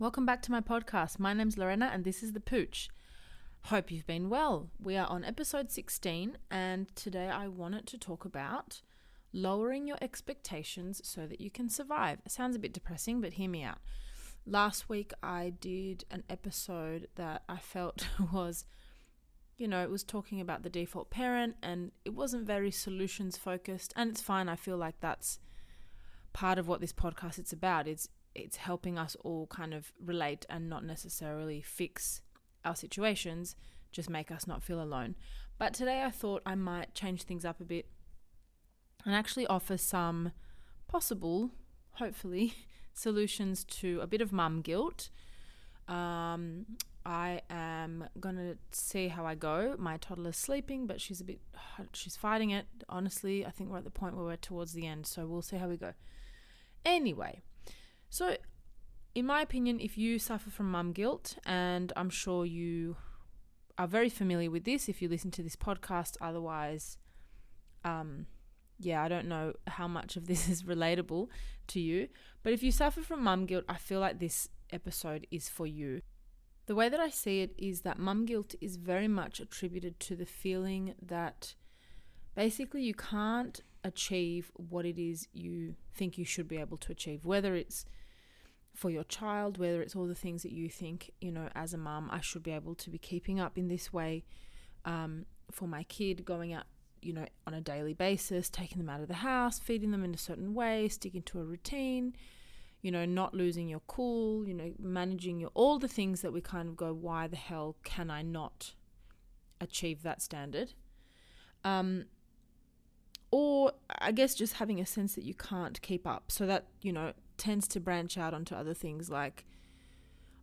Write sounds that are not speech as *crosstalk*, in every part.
Welcome back to my podcast. My name's Lorena and this is The Pooch. Hope you've been well. We are on episode 16 and today I wanted to talk about lowering your expectations so that you can survive. It sounds a bit depressing, but hear me out. Last week I did an episode that I felt *laughs* was, you know, it was talking about the default parent and it wasn't very solutions focused. And it's fine. I feel like that's part of what this podcast is about. It's it's helping us all kind of relate and not necessarily fix our situations, just make us not feel alone. But today I thought I might change things up a bit and actually offer some possible, hopefully, *laughs* solutions to a bit of mum guilt. Um, I am gonna see how I go. My toddler's sleeping, but she's a bit, *sighs* she's fighting it. Honestly, I think we're at the point where we're towards the end, so we'll see how we go. Anyway, so in my opinion, if you suffer from mum guilt, and I'm sure you are very familiar with this if you listen to this podcast, otherwise, um, yeah, I don't know how much of this *laughs* is relatable to you, but if you suffer from mum guilt, I feel like this episode is for you. The way that I see it is that mum guilt is very much attributed to the feeling that basically you can't achieve what it is you think you should be able to achieve, whether it's for your child, whether it's all the things that you think, you know, as a mum, I should be able to be keeping up in this way um, for my kid, going out you know, on a daily basis, taking them out of the house, feeding them in a certain way, sticking to a routine, you know, not losing your cool, you know, managing your all the things that we kind of go, why the hell can I not achieve that standard? Um, or I guess just having a sense that you can't keep up. So that, you know, tends to branch out onto other things like,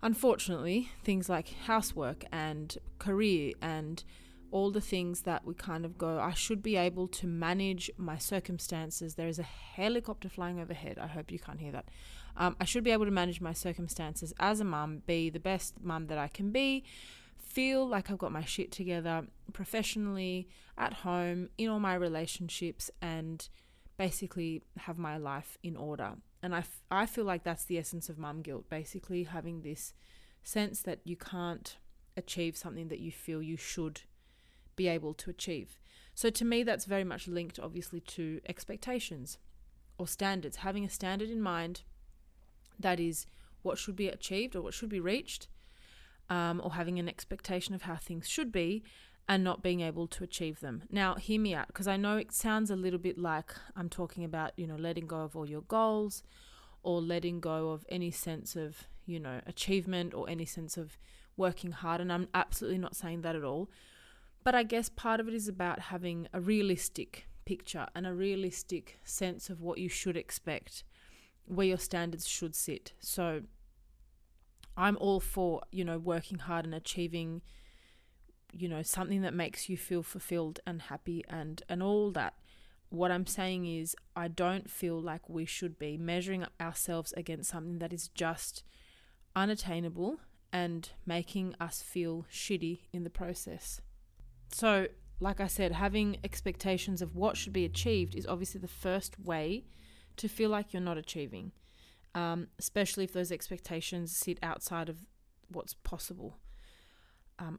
unfortunately, things like housework and career and all the things that we kind of go, I should be able to manage my circumstances. There is a helicopter flying overhead. I hope you can't hear that. Um, I should be able to manage my circumstances as a mum, be the best mum that I can be, feel like I've got my shit together professionally, at home, in all my relationships, and basically have my life in order. And I, f- I feel like that's the essence of mum guilt, basically having this sense that you can't achieve something that you feel you should be able to achieve. So to me, that's very much linked, obviously, to expectations or standards. Having a standard in mind that is what should be achieved or what should be reached, um, or having an expectation of how things should be and not being able to achieve them. Now, hear me out because I know it sounds a little bit like I'm talking about, you know, letting go of all your goals or letting go of any sense of, you know, achievement or any sense of working hard. And I'm absolutely not saying that at all. But I guess part of it is about having a realistic picture and a realistic sense of what you should expect, where your standards should sit. So I'm all for, you know, working hard and achieving you know something that makes you feel fulfilled and happy and and all that what i'm saying is i don't feel like we should be measuring ourselves against something that is just unattainable and making us feel shitty in the process so, like I said, having expectations of what should be achieved is obviously the first way to feel like you're not achieving, um, especially if those expectations sit outside of what's possible.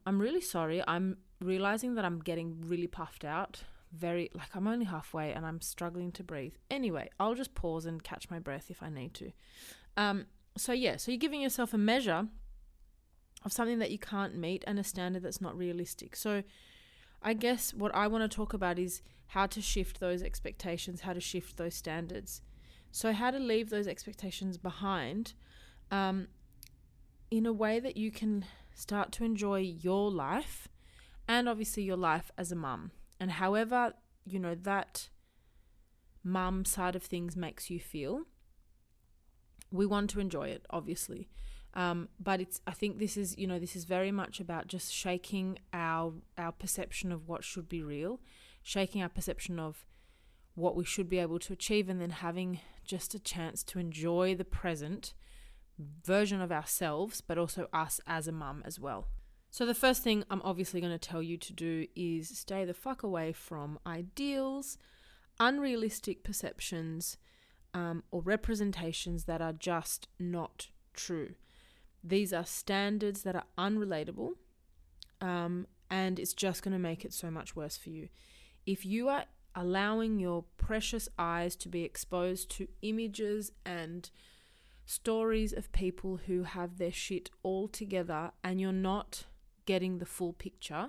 I'm really sorry. I'm realizing that I'm getting really puffed out. Very, like, I'm only halfway and I'm struggling to breathe. Anyway, I'll just pause and catch my breath if I need to. Um, so yeah, so you're giving yourself a measure of something that you can't meet and a standard that's not realistic. So I guess what I want to talk about is how to shift those expectations, how to shift those standards. So, how to leave those expectations behind um, in a way that you can start to enjoy your life and obviously your life as a mum. And however, you know, that mum side of things makes you feel, we want to enjoy it, obviously. Um, but it's I think this is you know this is very much about just shaking our our perception of what should be real, shaking our perception of what we should be able to achieve, and then having just a chance to enjoy the present version of ourselves, but also us as a mum as well. So, the first thing I'm obviously going to tell you to do is stay the fuck away from ideals, unrealistic perceptions, um, or representations that are just not true. These are standards that are unrelatable, um, and it's just going to make it so much worse for you. If you are allowing your precious eyes to be exposed to images and stories of people who have their shit all together and you're not getting the full picture,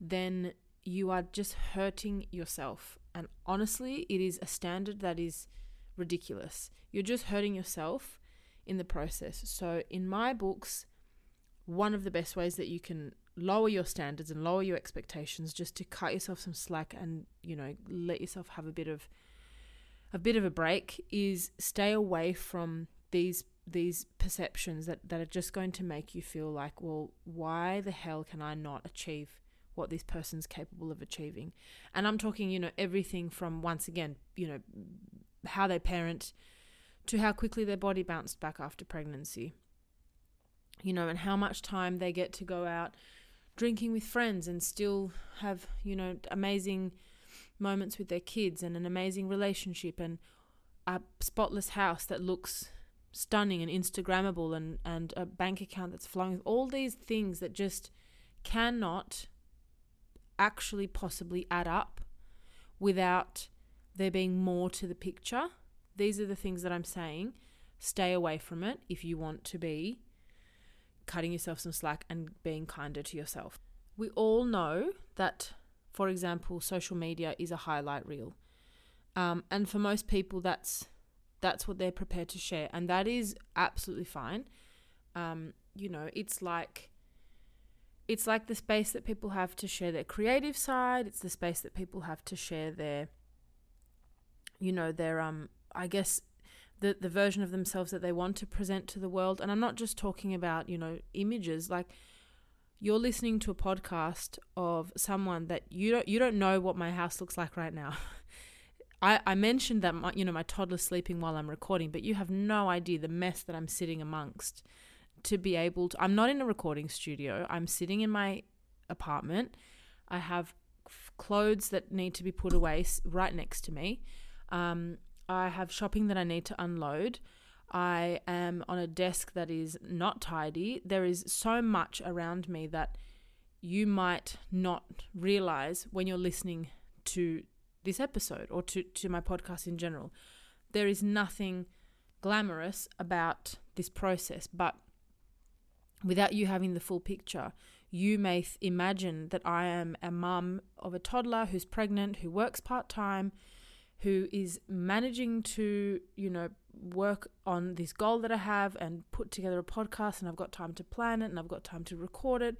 then you are just hurting yourself. And honestly, it is a standard that is ridiculous. You're just hurting yourself in the process. So, in my books, one of the best ways that you can lower your standards and lower your expectations just to cut yourself some slack and you know let yourself have a bit of a bit of a break is stay away from these these perceptions that, that are just going to make you feel like well why the hell can i not achieve what this person's capable of achieving? And i'm talking you know everything from once again you know how they parent to how quickly their body bounced back after pregnancy you know and how much time they get to go out drinking with friends and still have, you know, amazing moments with their kids and an amazing relationship and a spotless house that looks stunning and Instagrammable and, and a bank account that's flowing. All these things that just cannot actually possibly add up without there being more to the picture. These are the things that I'm saying. Stay away from it if you want to be cutting yourself some slack and being kinder to yourself. We all know that, for example, social media is a highlight reel. Um, and for most people, that's that's what they're prepared to share, and that is absolutely fine. Um, you know, it's like it's like the space that people have to share their creative side. It's the space that people have to share their, you know, their um, I guess the the version of themselves that they want to present to the world. And I'm not just talking about, you know, images like you're listening to a podcast of someone that you don't you don't know what my house looks like right now. *laughs* I, I mentioned that my, you know my toddler's sleeping while I'm recording, but you have no idea the mess that I'm sitting amongst to be able to. I'm not in a recording studio. I'm sitting in my apartment. I have clothes that need to be put away right next to me. Um, I have shopping that I need to unload. I am on a desk that is not tidy. There is so much around me that you might not realize when you're listening to this episode or to, to my podcast in general. There is nothing glamorous about this process, but without you having the full picture, you may th- imagine that I am a mum of a toddler who's pregnant, who works part time, who is managing to, you know, work on this goal that I have and put together a podcast and I've got time to plan it and I've got time to record it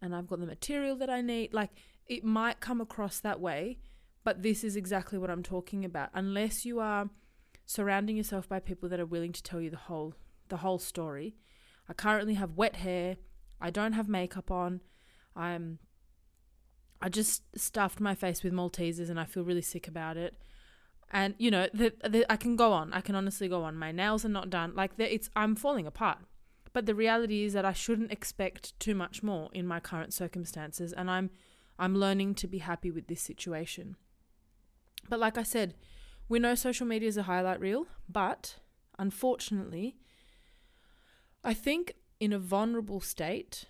and I've got the material that I need. Like it might come across that way, but this is exactly what I'm talking about. Unless you are surrounding yourself by people that are willing to tell you the whole the whole story. I currently have wet hair. I don't have makeup on. I'm I just stuffed my face with Maltesers and I feel really sick about it and you know the, the, i can go on. I can honestly go on. My nails are not done. Like it's i'm falling apart. But the reality is that i shouldn't expect too much more in my current circumstances. And i'm i'm learning to be happy with this situation. But like i said we know social media is a highlight reel. But unfortunately i think in a vulnerable state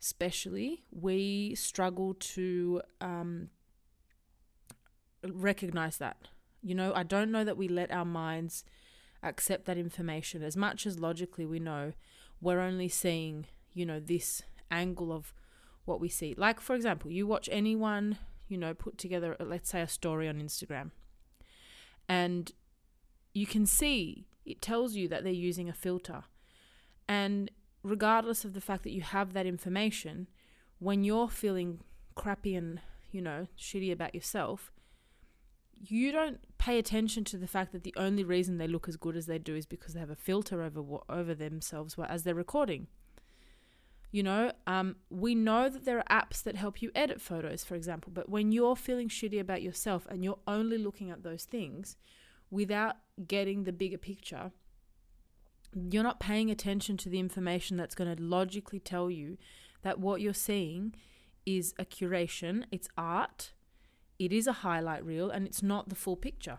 especially we struggle to um, recognize that you know, I don't know that we let our minds accept that information as much as logically we know we're only seeing, you know, this angle of what we see. Like, for example, you watch anyone, you know, put together, uh, let's say, a story on Instagram, and you can see it tells you that they're using a filter. And regardless of the fact that you have that information, when you're feeling crappy and, you know, shitty about yourself, you don't pay attention to the fact that the only reason they look as good as they do is because they have a filter over over themselves as they're recording. You know, um, we know that there are apps that help you edit photos, for example, but when you're feeling shitty about yourself and you're only looking at those things without getting the bigger picture, you're not paying attention to the information that's going to logically tell you that what you're seeing is a curation, it's art, it is a highlight reel, and it's not the full picture.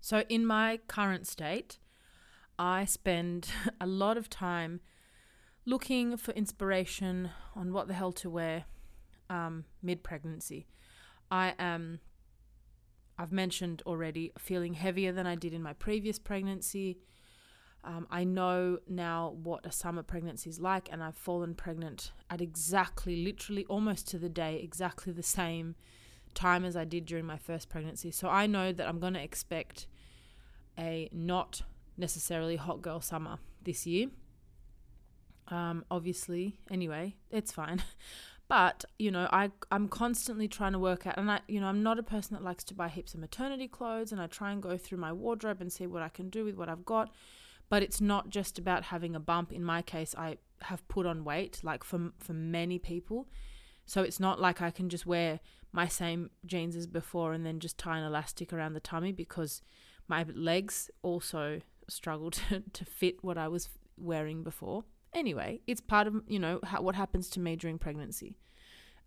So, in my current state, I spend *laughs* a lot of time looking for inspiration on what the hell to wear um, mid pregnancy. I am, I've mentioned already, feeling heavier than I did in my previous pregnancy. Um, I know now what a summer pregnancy is like, and I've fallen pregnant at exactly, literally almost to the day, exactly the same time as I did during my first pregnancy. So I know that I'm going to expect a not necessarily hot girl summer this year. Um, obviously, anyway, it's fine. *laughs* But you know, I I'm constantly trying to work out, and I you know I'm not a person that likes to buy heaps of maternity clothes, and I try and go through my wardrobe and see what I can do with what I've got. But it's not just about having a bump. In my case, I have put on weight, like for for many people. So it's not like I can just wear my same jeans as before and then just tie an elastic around the tummy because my legs also struggle *laughs* to, to fit what I was wearing before. Anyway, it's part of, you know, how, what happens to me during pregnancy.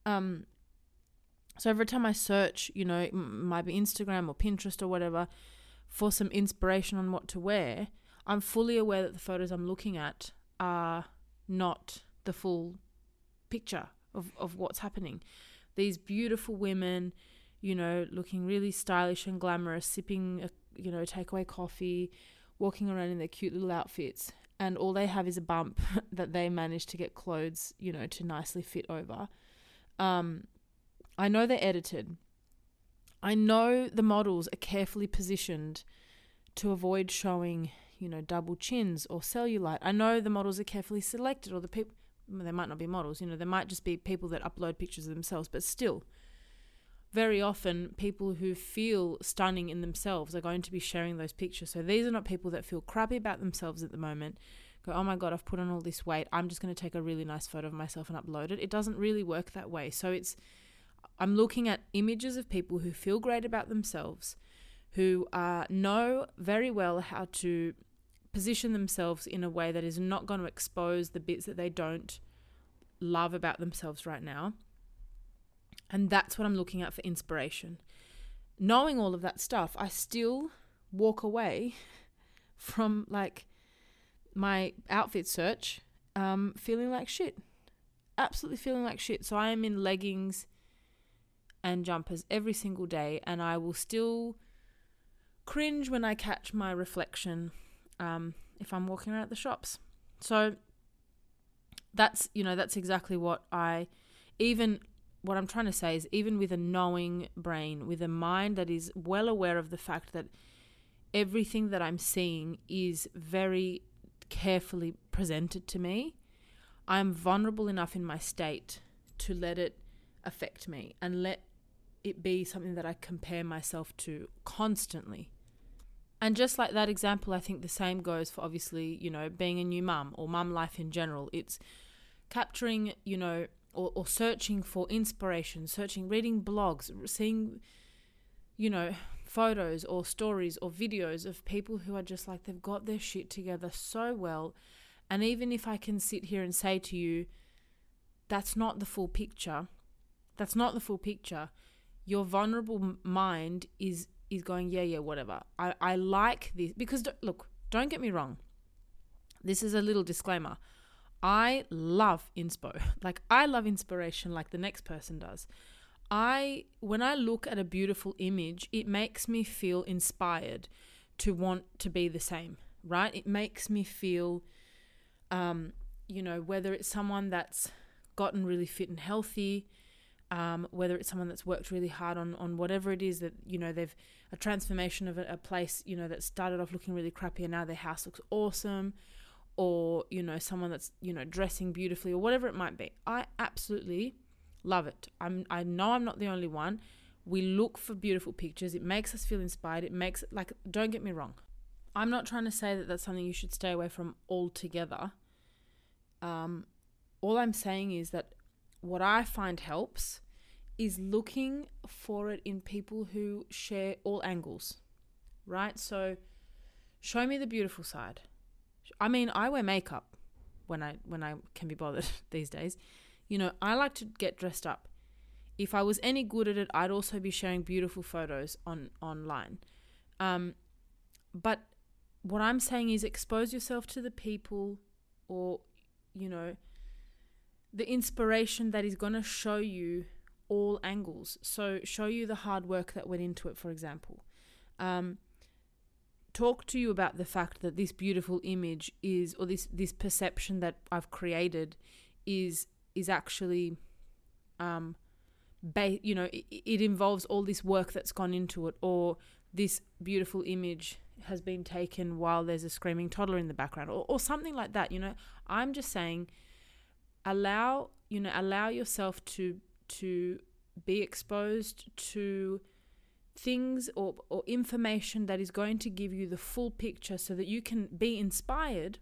Um, so every time I search, you know, it might be Instagram or Pinterest or whatever, for some inspiration on what to wear, I'm fully aware that the photos I'm looking at are not the full picture of, of what's happening. These beautiful women, you know, looking really stylish and glamorous, sipping, a, you know, takeaway coffee, walking around in their cute little outfits and all they have is a bump *laughs* that they managed to get clothes, you know, to nicely fit over. Um, I know they're edited. I know the models are carefully positioned to avoid showing, you know, double chins or cellulite. I know the models are carefully selected, or the people, they might not be models, you know, they might just be people that upload pictures of themselves, but still, very often people who feel stunning in themselves are going to be sharing those pictures. So these are not people that feel crappy about themselves at the moment. Go, oh my God, I've put on all this weight. I'm just going to take a really nice photo of myself and upload it. It doesn't really work that way. So it's, I'm looking at images of people who feel great about themselves, who uh, know very well how to position themselves in a way that is not going to expose the bits that they don't love about themselves right now and that's what I'm looking at for inspiration. Knowing all of that stuff, I still walk away *laughs* from like my outfit search um, feeling like shit. Absolutely feeling like shit. So I am in leggings and jumpers every single day, and I will still cringe when I catch my reflection um, if I'm walking around the shops. So that's you know that's exactly what I even what I'm trying to say is even with a knowing brain, with a mind that is well aware of the fact that everything that I'm seeing is very carefully presented to me, I'm vulnerable enough in my state to let it affect me and let it be something that I compare myself to constantly. And just like that example, I think the same goes for obviously, you know, being a new mum or mum life in general. It's capturing, you know, or, or searching for inspiration, searching, reading blogs, seeing, you know, photos or stories or videos of people who are just like they've got their shit together so well. And even if I can sit here and say to you, that's not the full picture, that's not the full picture, your vulnerable mind is is going, yeah, yeah, whatever. I, I like this because look, don't get me wrong. This is a little disclaimer. I love inspo. *laughs* Like I love inspiration like the next person does. I when I look at a beautiful image, it makes me feel inspired to want to be the same. right? It makes me feel, um, you know, whether it's someone that's gotten really fit and healthy, um, whether it's someone that's worked really hard on on whatever it is that you know they've a transformation of a, a place you know that started off looking really crappy and now their house looks awesome, or you know someone that's you know dressing beautifully or whatever it might be. I absolutely love it. I'm I know I'm not the only one. We look for beautiful pictures. It makes us feel inspired. It makes like don't get me wrong. I'm not trying to say that that's something you should stay away from altogether. Um, all I'm saying is that what I find helps is looking for it in people who share all angles, right? So show me the beautiful side. I mean, I wear makeup when I when I can be bothered *laughs* these days. You know, I like to get dressed up. If I was any good at it, I'd also be sharing beautiful photos on online. Um, but what I'm saying is expose yourself to the people or, you know, the inspiration that is going to show you all angles. So, show you the hard work that went into it, for example. Um, talk to you about the fact that this beautiful image is, or this, this perception that I've created is, is actually, um, ba- you know, it, it involves all this work that's gone into it, or this beautiful image has been taken while there's a screaming toddler in the background or, or something like that you know i'm just saying allow you know allow yourself to to be exposed to things or, or information that is going to give you the full picture so that you can be inspired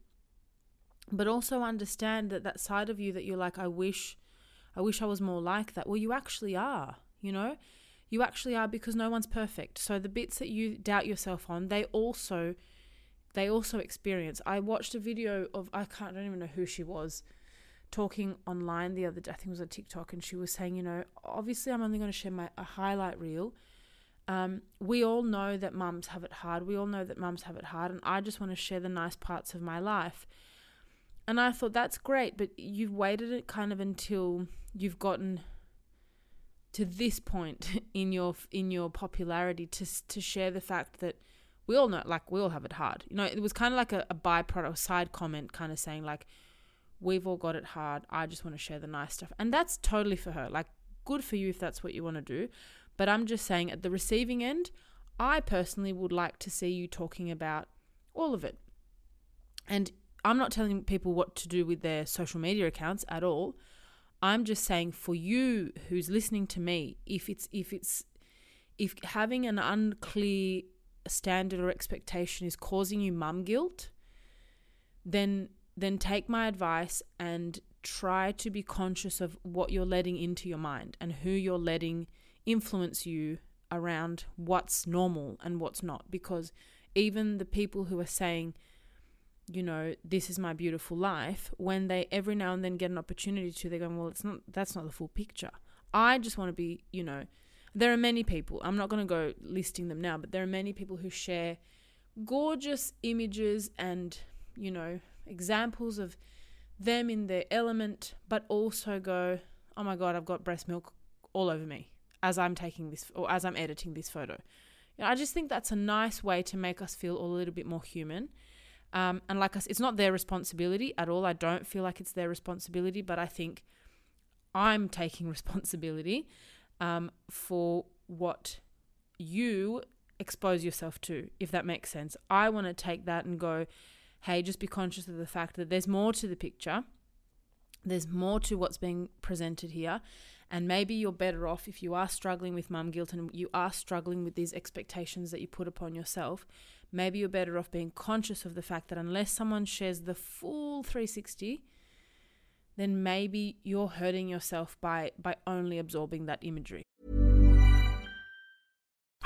but also understand that that side of you that you're like i wish i wish i was more like that well you actually are you know you actually are because no one's perfect. So the bits that you doubt yourself on, they also they also experience. I watched a video of I can't I don't even know who she was talking online the other day. I think it was on TikTok, and she was saying, you know, obviously I'm only going to share my a highlight reel. Um, we all know that mums have it hard. We all know that mums have it hard, and I just want to share the nice parts of my life. And I thought that's great, but you've waited it kind of until you've gotten to this point *laughs* in your in your popularity to to share the fact that we all know like we all have it hard. You know, it was kind of like a, a byproduct, side comment, kind of saying like we've all got it hard. I just want to share the nice stuff, and that's totally for her. Like, good for you if that's what you want to do. But I'm just saying, at the receiving end, I personally would like to see you talking about all of it. And I'm not telling people what to do with their social media accounts at all. I'm just saying for you who's listening to me, if it's if it's if having an unclear standard or expectation is causing you mum guilt, then then take my advice and try to be conscious of what you're letting into your mind and who you're letting influence you around what's normal and what's not because even the people who are saying you know, this is my beautiful life, when they every now and then get an opportunity to, they're going, well, it's not, that's not the full picture. I just want to be, you know, there are many people, I'm not going to go listing them now, but there are many people who share gorgeous images and, you know, examples of them in their element, but also go, oh my God, I've got breast milk all over me as I'm taking this or as I'm editing this photo. You know, I just think that's a nice way to make us feel a little bit more human um, and like said, it's not their responsibility at all. I don't feel like it's their responsibility, but I think I'm taking *laughs* responsibility um, for what you expose yourself to, if that makes sense. I want to take that and go, hey, just be conscious of the fact that there's more to the picture. There's more to what's being presented here. And maybe you're better off if you are struggling with mum guilt and you are struggling with these expectations that you put upon yourself maybe you're better off being conscious of the fact that unless someone shares the full 360 then maybe you're hurting yourself by by only absorbing that imagery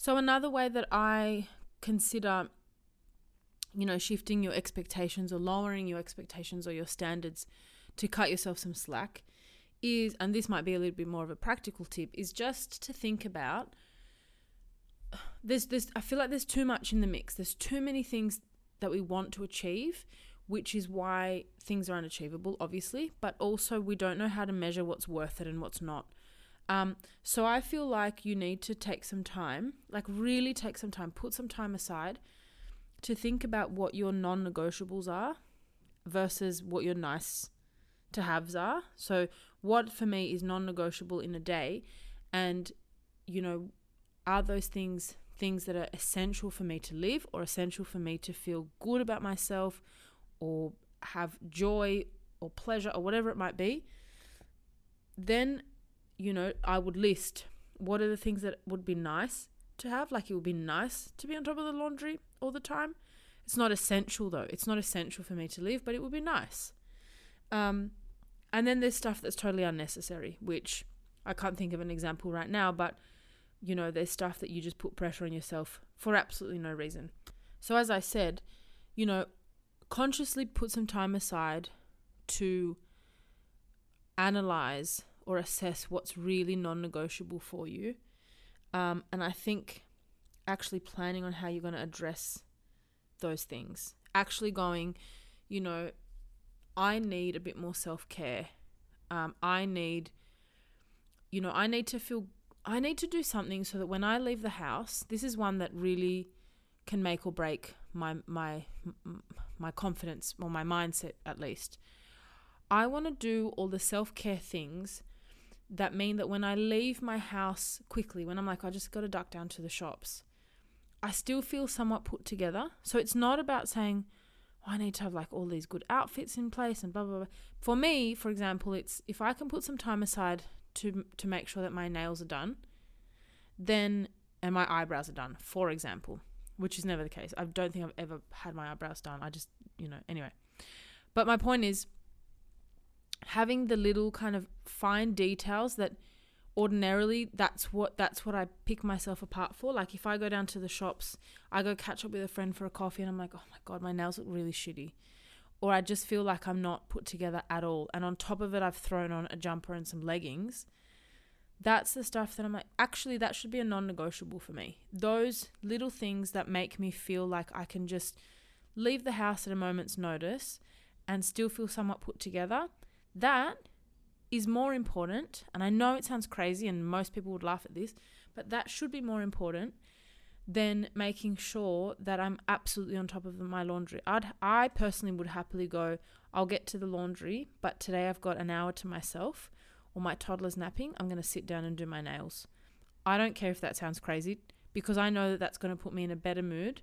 So another way that I consider you know shifting your expectations or lowering your expectations or your standards to cut yourself some slack is and this might be a little bit more of a practical tip is just to think about there's this I feel like there's too much in the mix. There's too many things that we want to achieve, which is why things are unachievable obviously, but also we don't know how to measure what's worth it and what's not. Um, so I feel like you need to take some time, like really take some time, put some time aside to think about what your non negotiables are versus what your nice to haves are. So, what for me is non negotiable in a day, and you know, are those things things that are essential for me to live or essential for me to feel good about myself or have joy or pleasure or whatever it might be? Then you know, I would list what are the things that would be nice to have. Like it would be nice to be on top of the laundry all the time. It's not essential though. It's not essential for me to live, but it would be nice. Um, and then there's stuff that's totally unnecessary, which I can't think of an example right now, but you know, there's stuff that you just put pressure on yourself for absolutely no reason. So as I said, you know, consciously put some time aside to analyze or assess what's really non negotiable for you. Um, and I think actually planning on how you're going to address those things, actually going, you know, I need a bit more self care. Um, I need, you know, I need to feel, I need to do something so that when I leave the house, this is one that really can make or break my my my confidence or my mindset at least. I want to do all the self care things that mean that when I leave my house quickly, when I'm like, I just got to duck down to the shops, I still feel somewhat put together. So it's not about saying, oh, I need to have like all these good outfits in place and blah, blah, blah. For me, for example, it's if I can put some time aside to, to make sure that my nails are done, then, and my eyebrows are done, for example, which is never the case. I don't think I've ever had my eyebrows done. I just, you know, anyway. But my point is, having the little kind of fine details that ordinarily that's what that's what I pick myself apart for. Like if I go down to the shops, I go catch up with a friend for a coffee and I'm like, "Oh my god, my nails look really shitty." Or I just feel like I'm not put together at all. And on top of it, I've thrown on a jumper and some leggings. That's the stuff that I'm like, actually, that should be a non negotiable for me. Those little things that make me feel like I can just leave the house at a moment's notice and still feel somewhat put together that is more important, and I know it sounds crazy and most people would laugh at this, but that should be more important than making sure that I'm absolutely on top of my laundry. I'd, I personally would happily go, I'll get to the laundry, but today I've got an hour to myself or my toddler's napping, I'm going to sit down and do my nails. I don't care if that sounds crazy because I know that that's going to put me in a better mood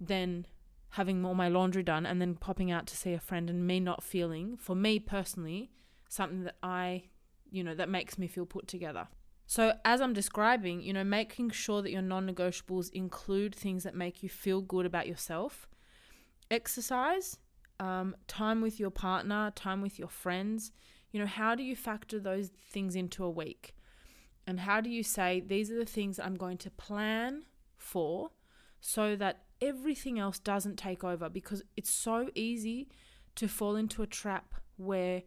than having all my laundry done and then popping out to see a friend and me not feeling, for me personally, something that I, you know, that makes me feel put together. So, as I'm describing, you know, making sure that your non negotiables include things that make you feel good about yourself, exercise, um, time with your partner, time with your friends. You know, how do you factor those things into a week? And how do you say, these are the things I'm going to plan for so that everything else doesn't take over? Because it's so easy to fall into a trap where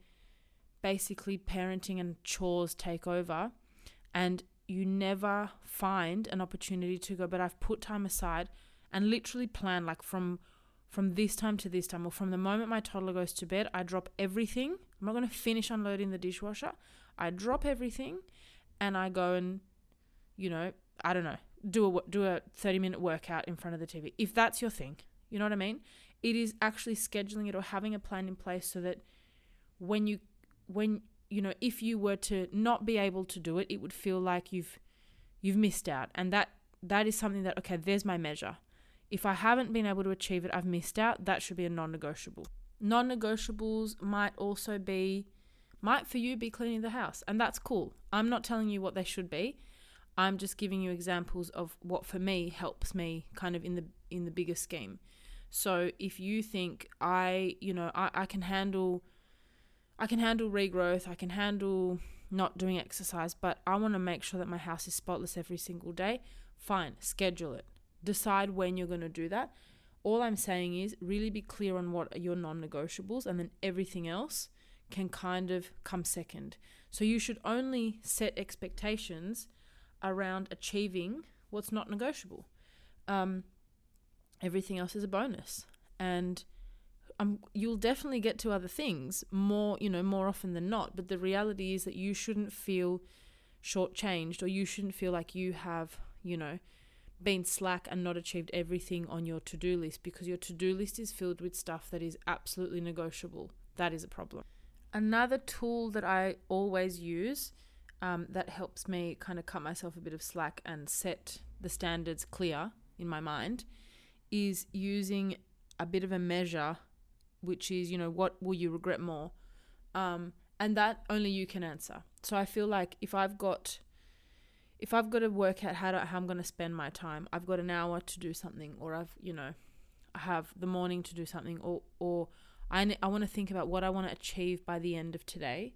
basically parenting and chores take over and you never find an opportunity to go but I've put time aside and literally plan like from from this time to this time or from the moment my toddler goes to bed I drop everything I'm not going to finish unloading the dishwasher I drop everything and I go and you know I don't know do a do a 30 minute workout in front of the TV if that's your thing you know what I mean? It is actually scheduling it or having a plan in place so that when you when you know if you were to not be able to do it it would feel like you've you've missed out. And that that is something that okay there's my measure. If i haven't been able to achieve it i've missed out that should be a non-negotiable. Non-negotiables might also be might for you be cleaning the house and that's cool. I'm not telling you what they should be i'm just giving you examples of what for me helps me kind of in the in the bigger scheme so if you think i you know i, I can handle I can handle regrowth, I can handle not doing exercise, but I want to make sure that my house is spotless every single day. Fine, schedule it. Decide when you're going to do that. All I'm saying is really be clear on what are your non negotiables, and then everything else can kind of come second. So you should only set expectations around achieving what's not negotiable. Um, everything else is a bonus. And um, you'll definitely get to other things more, you know, more often than not. But the reality is that you shouldn't feel shortchanged or you shouldn't feel like you have, you know, been slack and not achieved everything on your to do list because your to do list is filled with stuff that is absolutely negotiable. That is a problem. Another tool that I always use um, that helps me kind of cut myself a bit of slack and set the standards clear in my mind is using a bit of a measure which is, you know, what will you regret more? Um, and that only you can answer. So I feel like if I've got if I've got to work out how to, how I'm going to spend my time, I've got an hour to do something, or I've you know, I have the morning to do something, or or I I want to think about what I want to achieve by the end of today.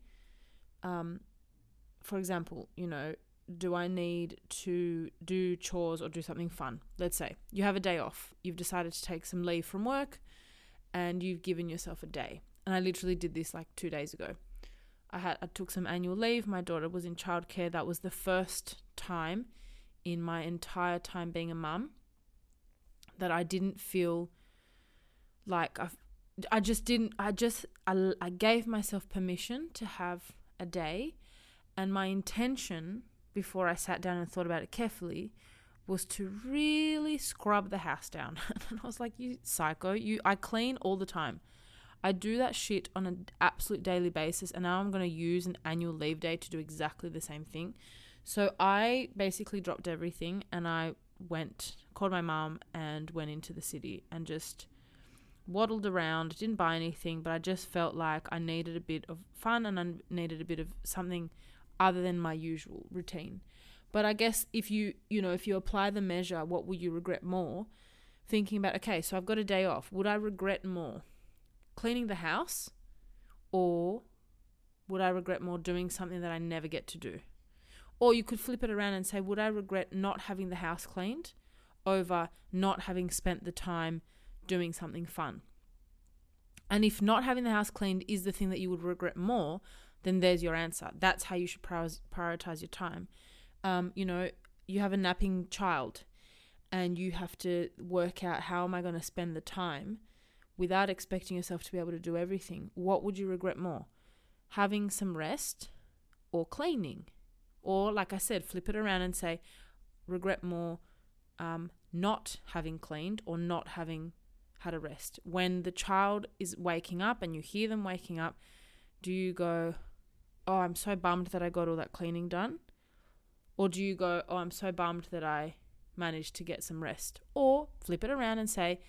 Um, for example, you know, do I need to do chores or do something fun? Let's say you have a day off. You've decided to take some leave from work and you've given yourself a day. And I literally did this like two days ago. I had I took some annual leave. My daughter was in childcare. That was the first time in my entire time being a mum that I didn't feel like I I just didn't I just I, I gave myself permission to have a day and my intention before I sat down and thought about it carefully was to really scrub the house down. *laughs* and I was like, you psycho, you I clean all the time. I do that shit on an absolute daily basis and now I'm going to use an annual leave day to do exactly the same thing. So I basically dropped everything and I went called my mum and went into the city and just waddled around, didn't buy anything, but I just felt like I needed a bit of fun and I needed a bit of something other than my usual routine. But I guess if you, you know, if you apply the measure, what will you regret more? Thinking about, okay, so I've got a day off. Would I regret more cleaning the house or would I regret more doing something that I never get to do? Or you could flip it around and say, would I regret not having the house cleaned over not having spent the time doing something fun? And if not having the house cleaned is the thing that you would regret more, then there's your answer. That's how you should prioritize your time um, you know, you have a napping child and you have to work out how am I going to spend the time without expecting yourself to be able to do everything. What would you regret more? Having some rest or cleaning? Or, like I said, flip it around and say, regret more um, not having cleaned or not having had a rest. When the child is waking up and you hear them waking up, do you go, Oh, I'm so bummed that I got all that cleaning done? Or do you go, oh, I'm so bummed that I managed to get some rest? Or flip it around and say,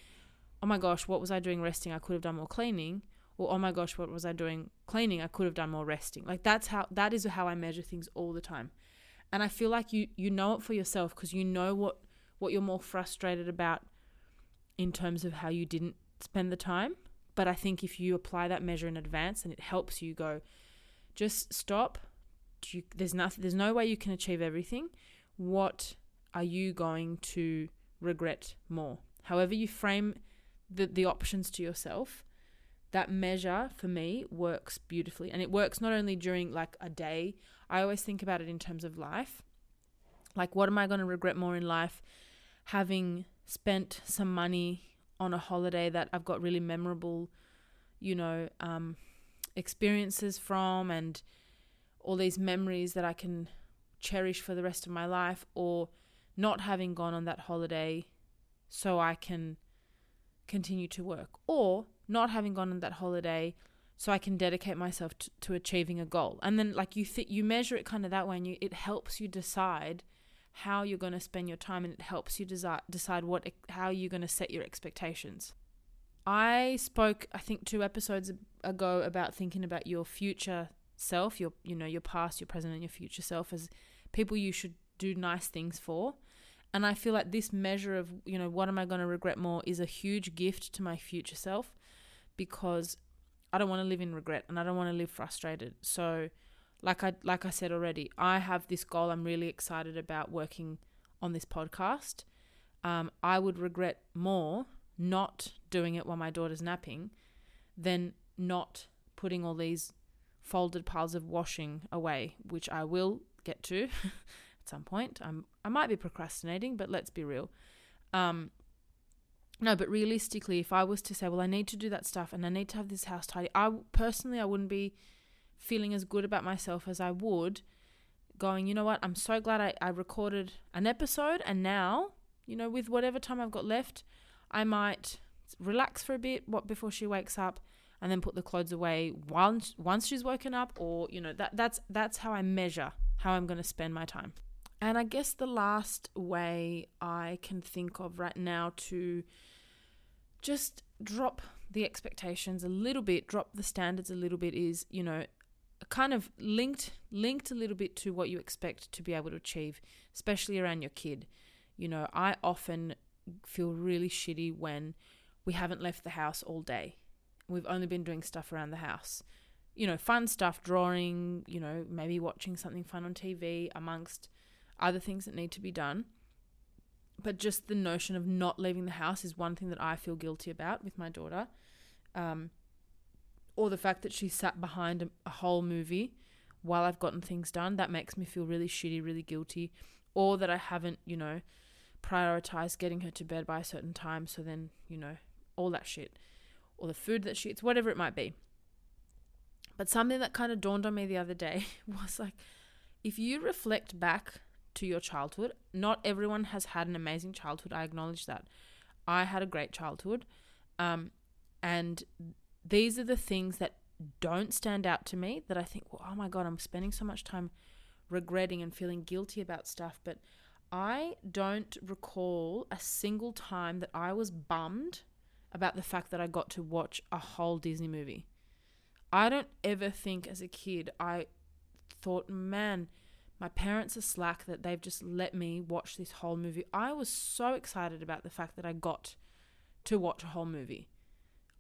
oh my gosh, what was I doing resting? I could have done more cleaning. Or oh my gosh, what was I doing cleaning? I could have done more resting. Like that's how that is how I measure things all the time. And I feel like you you know it for yourself because you know what what you're more frustrated about in terms of how you didn't spend the time. But I think if you apply that measure in advance and it helps you go, just stop. You, there's nothing. There's no way you can achieve everything. What are you going to regret more? However you frame the the options to yourself, that measure for me works beautifully, and it works not only during like a day. I always think about it in terms of life. Like, what am I going to regret more in life? Having spent some money on a holiday that I've got really memorable, you know, um, experiences from and all these memories that I can cherish for the rest of my life, or not having gone on that holiday so I can continue to work, or not having gone on that holiday so I can dedicate myself to, to achieving a goal. And then like you you measure it kind of that way and you it helps you decide how you're going to spend your time and it helps you desi- decide what how you're going to set your expectations. I spoke I think 2 episodes ago about thinking about your future self, your you know, your past, your present and your future self as people you should do nice things for. And I feel like this measure of, you know, what am I going to regret more is a huge gift to my future self because I don't want to live in regret and I don't want to live frustrated. So like I like I said already, I have this goal. I'm really excited about working on this podcast. Um, I would regret more not doing it while my daughter's napping than not putting all these folded piles of washing away, which I will get to *laughs* at some point. I'm I might be procrastinating, but let's be real. Um, no, but realistically, if I was to say, well, I need to do that stuff and I need to have this house tidy, I personally I wouldn't be feeling as good about myself as I would going, you know what, I'm so glad I, I recorded an episode and now, you know, with whatever time I've got left, I might relax for a bit what before she wakes up and then put the clothes away once once she's woken up or, you know, that that's that's how I measure how I'm going to spend my time. And I guess the last way I can think of right now to just drop the expectations a little bit, drop the standards a little bit is, you know, kind of linked linked a little bit to what you expect to be able to achieve, especially around your kid. You know, I often feel really shitty when we haven't left the house all day. We've only been doing stuff around the house. You know, fun stuff, drawing, you know, maybe watching something fun on TV amongst other things that need to be done. But just the notion of not leaving the house is one thing that I feel guilty about with my daughter. Um, or the fact that she sat behind a, a whole movie while I've gotten things done, that makes me feel really shitty, really guilty. Or that I haven't, you know, prioritized getting her to bed by a certain time. So then, you know, all that shit. Or the food that she eats, whatever it might be. But something that kind of dawned on me the other day *laughs* was like, if you reflect back to your childhood, not everyone has had an amazing childhood. I acknowledge that. I had a great childhood. Um, and these are the things that don't stand out to me that I think, well, oh my God, I'm spending so much time regretting and feeling guilty about stuff. But I don't recall a single time that I was bummed about the fact that I got to watch a whole Disney movie. I don't ever think as a kid I thought, man, my parents are slack that they've just let me watch this whole movie. I was so excited about the fact that I got to watch a whole movie.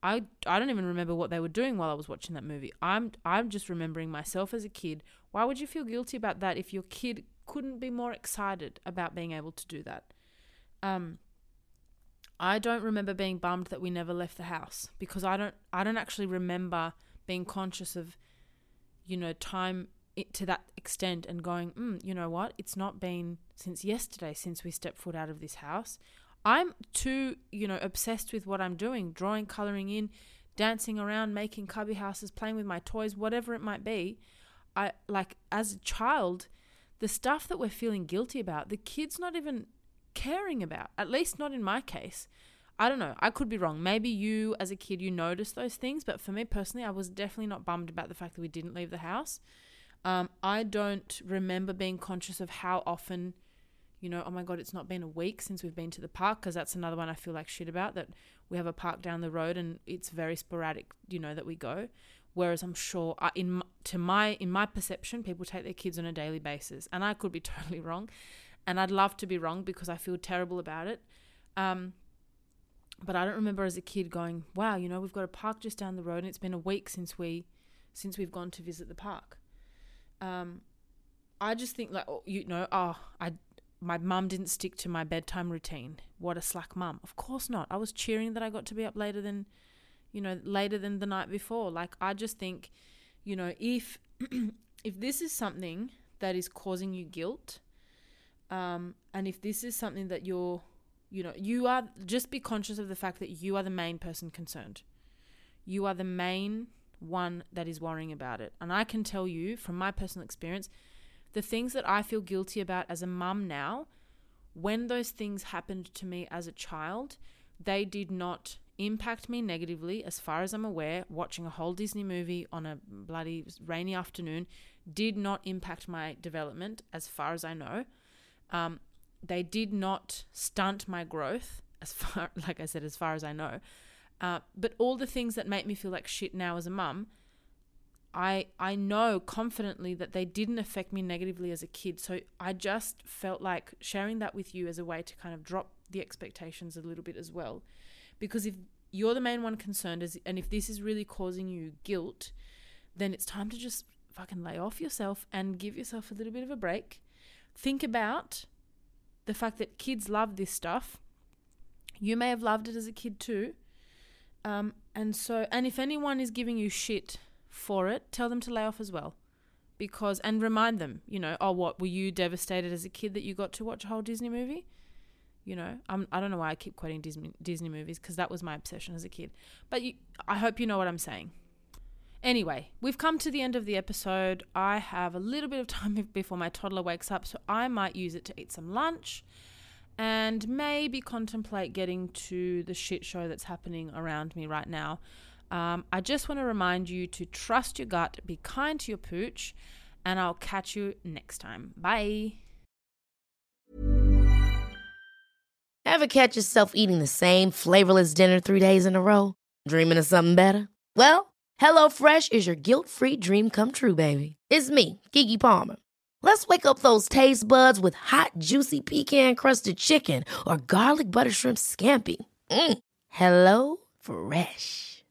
I, I don't even remember what they were doing while I was watching that movie. I'm I'm just remembering myself as a kid. Why would you feel guilty about that if your kid couldn't be more excited about being able to do that? Um I don't remember being bummed that we never left the house because I don't I don't actually remember being conscious of you know time to that extent and going, mm, you know what? It's not been since yesterday since we stepped foot out of this house. I'm too, you know, obsessed with what I'm doing, drawing, coloring in, dancing around, making cubby houses, playing with my toys, whatever it might be. I like as a child, the stuff that we're feeling guilty about, the kid's not even caring about. At least not in my case. I don't know. I could be wrong. Maybe you as a kid you noticed those things, but for me personally, I was definitely not bummed about the fact that we didn't leave the house. Um, I don't remember being conscious of how often you know, oh my God, it's not been a week since we've been to the park because that's another one I feel like shit about that we have a park down the road and it's very sporadic, you know, that we go. Whereas I'm sure uh, in to my in my perception, people take their kids on a daily basis, and I could be *laughs* totally wrong, and I'd love to be wrong because I feel terrible about it. Um, but I don't remember as a kid going, "Wow, you know, we've got a park just down the road, and it's been a week since we since we've gone to visit the park." Um, I just think like, oh, you know, oh, I my mum didn't stick to my bedtime routine. What a slack mum. Of course not. I was cheering that I got to be up later than, you know, later than the night before. Like I just think, you know, if *clears throat* if this is something that is causing you guilt, um, and if this is something that you're, you know, you are just be conscious of the fact that you are the main person concerned. You are the main one that is worrying about it. And I can tell you from my personal experience, the things that I feel guilty about as a mum now, when those things happened to me as a child, they did not impact me negatively, as far as I'm aware. Watching a whole Disney movie on a bloody rainy afternoon did not impact my development, as far as I know. Um, they did not stunt my growth, as far, *laughs* like I said, as far as I know. Uh, but all the things that make me feel like shit now as a mum, I I know confidently that they didn't affect me negatively as a kid. So I just felt like sharing that with you as a way to kind of drop the expectations a little bit as well. Because if you're the main one concerned as, and if this is really causing you guilt, then it's time to just fucking lay off yourself and give yourself a little bit of a break. Think about the fact that kids love this stuff. You may have loved it as a kid too. Um, and so, and if anyone is giving you shit for it, tell them to lay off as well. Because, and remind them, you know, oh, what, were you devastated as a kid that you got to watch a whole Disney movie? You know, I'm, I don't know why I keep quoting Disney, Disney movies because that was my obsession as a kid. But you, I hope you know what I'm saying. Anyway, we've come to the end of the episode. I have a little bit of time *laughs* before my toddler wakes up, so I might use it to eat some lunch and maybe contemplate getting to the shit show that's happening around me right now. Um, I just want to remind you to trust your gut, be kind to your pooch, and I'll catch you next time. Bye. Ever catch yourself eating the same flavorless dinner three days in a row? Dreaming of something better? Well, HelloFresh is your guilt free dream come true, baby. It's me, Keke Palmer. Let's wake up those taste buds with hot, juicy pecan crusted chicken or garlic butter shrimp scampi. Mm. Hello Fresh.